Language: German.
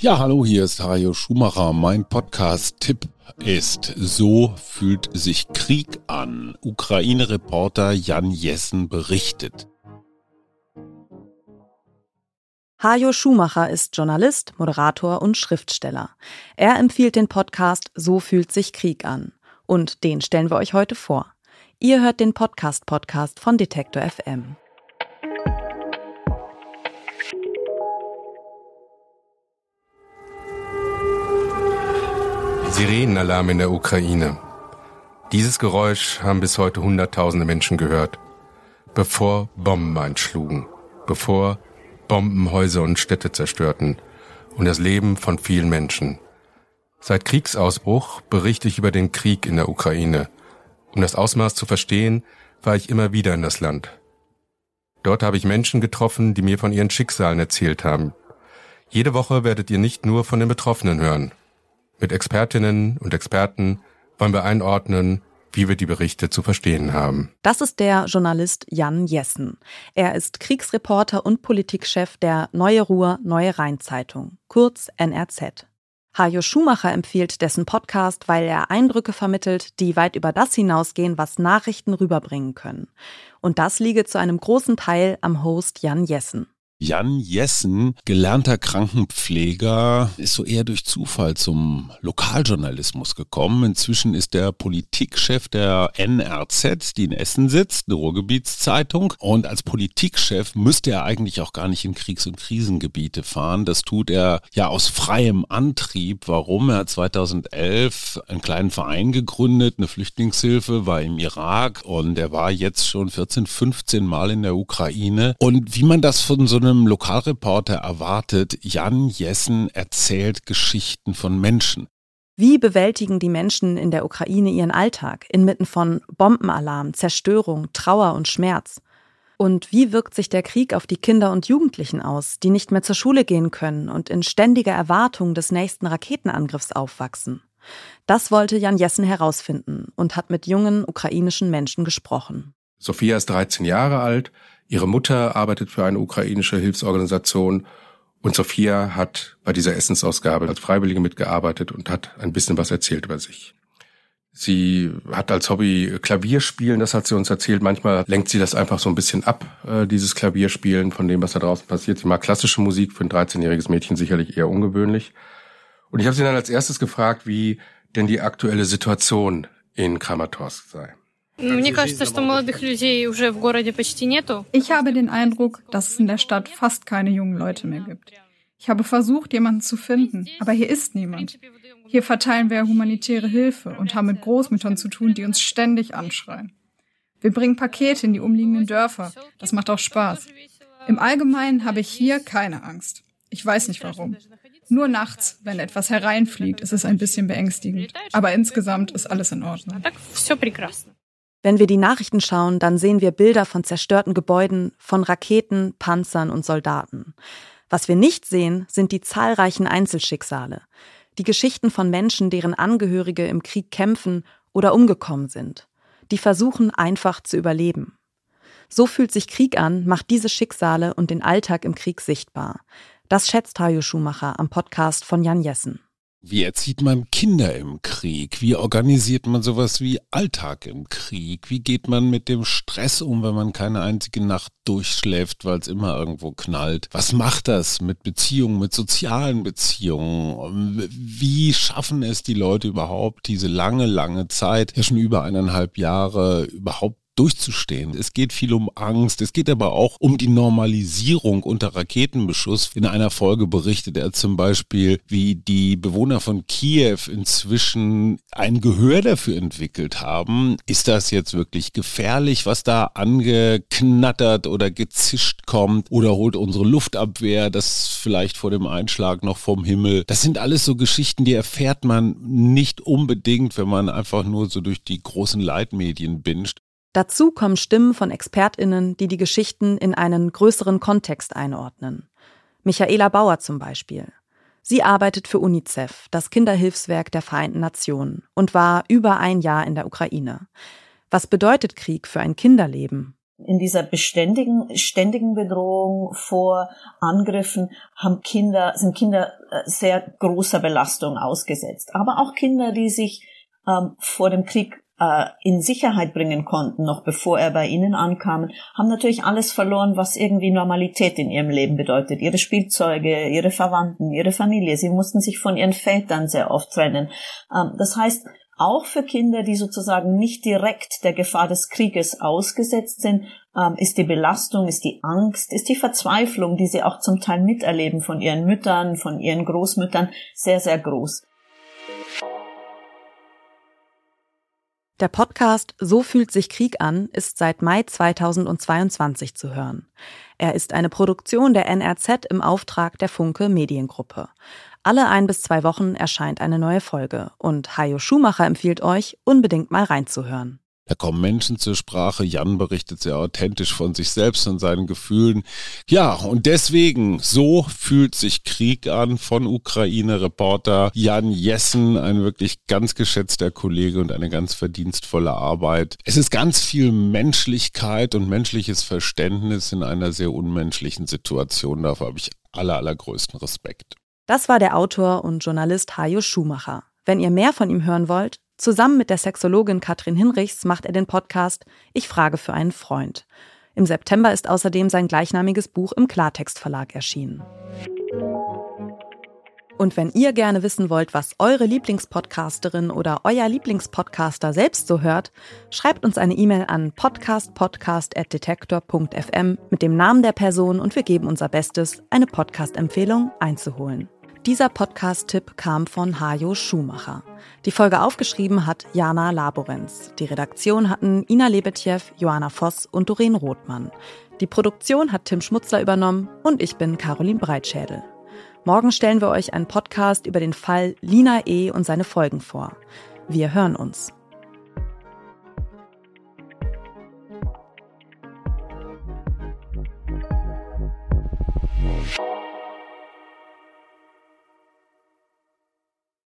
Ja, hallo, hier ist Hajo Schumacher. Mein Podcast-Tipp ist So fühlt sich Krieg an. Ukraine-Reporter Jan Jessen berichtet. Hajo Schumacher ist Journalist, Moderator und Schriftsteller. Er empfiehlt den Podcast So fühlt sich Krieg an. Und den stellen wir euch heute vor. Ihr hört den Podcast-Podcast von Detektor FM. Sirenenalarm in der Ukraine. Dieses Geräusch haben bis heute Hunderttausende Menschen gehört, bevor Bomben einschlugen, bevor Bomben Häuser und Städte zerstörten und das Leben von vielen Menschen. Seit Kriegsausbruch berichte ich über den Krieg in der Ukraine. Um das Ausmaß zu verstehen, war ich immer wieder in das Land. Dort habe ich Menschen getroffen, die mir von ihren Schicksalen erzählt haben. Jede Woche werdet ihr nicht nur von den Betroffenen hören. Mit Expertinnen und Experten wollen wir einordnen, wie wir die Berichte zu verstehen haben. Das ist der Journalist Jan Jessen. Er ist Kriegsreporter und Politikchef der Neue Ruhr Neue Rhein Zeitung, kurz NRZ. Hajo Schumacher empfiehlt dessen Podcast, weil er Eindrücke vermittelt, die weit über das hinausgehen, was Nachrichten rüberbringen können. Und das liege zu einem großen Teil am Host Jan Jessen. Jan Jessen, gelernter Krankenpfleger, ist so eher durch Zufall zum Lokaljournalismus gekommen. Inzwischen ist er Politikchef der NRZ, die in Essen sitzt, eine Ruhrgebietszeitung. Und als Politikchef müsste er eigentlich auch gar nicht in Kriegs- und Krisengebiete fahren. Das tut er ja aus freiem Antrieb. Warum? Er hat 2011 einen kleinen Verein gegründet, eine Flüchtlingshilfe, war im Irak und er war jetzt schon 14, 15 Mal in der Ukraine. Und wie man das von so einer einem Lokalreporter erwartet, Jan Jessen erzählt Geschichten von Menschen. Wie bewältigen die Menschen in der Ukraine ihren Alltag inmitten von Bombenalarm, Zerstörung, Trauer und Schmerz? Und wie wirkt sich der Krieg auf die Kinder und Jugendlichen aus, die nicht mehr zur Schule gehen können und in ständiger Erwartung des nächsten Raketenangriffs aufwachsen? Das wollte Jan Jessen herausfinden und hat mit jungen ukrainischen Menschen gesprochen. Sophia ist 13 Jahre alt, ihre Mutter arbeitet für eine ukrainische Hilfsorganisation und Sophia hat bei dieser Essensausgabe als Freiwillige mitgearbeitet und hat ein bisschen was erzählt über sich. Sie hat als Hobby Klavierspielen, das hat sie uns erzählt. Manchmal lenkt sie das einfach so ein bisschen ab, äh, dieses Klavierspielen von dem, was da draußen passiert. Sie mag klassische Musik, für ein 13-jähriges Mädchen sicherlich eher ungewöhnlich. Und ich habe sie dann als erstes gefragt, wie denn die aktuelle Situation in Kramatorsk sei. Ich habe den Eindruck, dass es in der Stadt fast keine jungen Leute mehr gibt. Ich habe versucht, jemanden zu finden, aber hier ist niemand. Hier verteilen wir humanitäre Hilfe und haben mit Großmüttern zu tun, die uns ständig anschreien. Wir bringen Pakete in die umliegenden Dörfer. Das macht auch Spaß. Im Allgemeinen habe ich hier keine Angst. Ich weiß nicht warum. Nur nachts, wenn etwas hereinfliegt, ist es ein bisschen beängstigend. Aber insgesamt ist alles in Ordnung. Wenn wir die Nachrichten schauen, dann sehen wir Bilder von zerstörten Gebäuden, von Raketen, Panzern und Soldaten. Was wir nicht sehen, sind die zahlreichen Einzelschicksale, die Geschichten von Menschen, deren Angehörige im Krieg kämpfen oder umgekommen sind, die versuchen einfach zu überleben. So fühlt sich Krieg an, macht diese Schicksale und den Alltag im Krieg sichtbar. Das schätzt Hajo Schumacher am Podcast von Jan Jessen. Wie erzieht man Kinder im Krieg? Wie organisiert man sowas wie Alltag im Krieg? Wie geht man mit dem Stress um, wenn man keine einzige Nacht durchschläft, weil es immer irgendwo knallt? Was macht das mit Beziehungen, mit sozialen Beziehungen? Wie schaffen es die Leute überhaupt, diese lange, lange Zeit, ja schon über eineinhalb Jahre, überhaupt durchzustehen. Es geht viel um Angst, es geht aber auch um die Normalisierung unter Raketenbeschuss. In einer Folge berichtet er zum Beispiel, wie die Bewohner von Kiew inzwischen ein Gehör dafür entwickelt haben. Ist das jetzt wirklich gefährlich, was da angeknattert oder gezischt kommt? Oder holt unsere Luftabwehr das vielleicht vor dem Einschlag noch vom Himmel? Das sind alles so Geschichten, die erfährt man nicht unbedingt, wenn man einfach nur so durch die großen Leitmedien binscht. Dazu kommen Stimmen von Expertinnen, die die Geschichten in einen größeren Kontext einordnen. Michaela Bauer zum Beispiel. Sie arbeitet für UNICEF, das Kinderhilfswerk der Vereinten Nationen, und war über ein Jahr in der Ukraine. Was bedeutet Krieg für ein Kinderleben? In dieser beständigen, ständigen Bedrohung vor Angriffen haben Kinder, sind Kinder äh, sehr großer Belastung ausgesetzt. Aber auch Kinder, die sich ähm, vor dem Krieg äh, in Sicherheit bringen konnten, noch bevor er bei ihnen ankam, haben natürlich alles verloren, was irgendwie Normalität in ihrem Leben bedeutet. Ihre Spielzeuge, ihre Verwandten, ihre Familie. Sie mussten sich von ihren Vätern sehr oft trennen. Ähm, das heißt, auch für Kinder, die sozusagen nicht direkt der Gefahr des Krieges ausgesetzt sind, ähm, ist die Belastung, ist die Angst, ist die Verzweiflung, die sie auch zum Teil miterleben von ihren Müttern, von ihren Großmüttern, sehr, sehr groß. Der Podcast So fühlt sich Krieg an ist seit Mai 2022 zu hören. Er ist eine Produktion der NRZ im Auftrag der Funke Mediengruppe. Alle ein bis zwei Wochen erscheint eine neue Folge und Hajo Schumacher empfiehlt euch, unbedingt mal reinzuhören. Da kommen Menschen zur Sprache. Jan berichtet sehr authentisch von sich selbst und seinen Gefühlen. Ja, und deswegen, so fühlt sich Krieg an von Ukraine-Reporter Jan Jessen, ein wirklich ganz geschätzter Kollege und eine ganz verdienstvolle Arbeit. Es ist ganz viel Menschlichkeit und menschliches Verständnis in einer sehr unmenschlichen Situation. Dafür habe ich aller, allergrößten Respekt. Das war der Autor und Journalist Hajo Schumacher. Wenn ihr mehr von ihm hören wollt, Zusammen mit der Sexologin Katrin Hinrichs macht er den Podcast Ich frage für einen Freund. Im September ist außerdem sein gleichnamiges Buch im Klartext Verlag erschienen. Und wenn ihr gerne wissen wollt, was eure Lieblingspodcasterin oder euer Lieblingspodcaster selbst so hört, schreibt uns eine E-Mail an podcastpodcast.detektor.fm mit dem Namen der Person und wir geben unser Bestes, eine Podcast-Empfehlung einzuholen. Dieser Podcast-Tipp kam von Hajo Schumacher. Die Folge aufgeschrieben hat Jana Laborenz. Die Redaktion hatten Ina Lebetjew, Johanna Voss und Doreen Rothmann. Die Produktion hat Tim Schmutzler übernommen und ich bin Caroline Breitschädel. Morgen stellen wir euch einen Podcast über den Fall Lina E. und seine Folgen vor. Wir hören uns.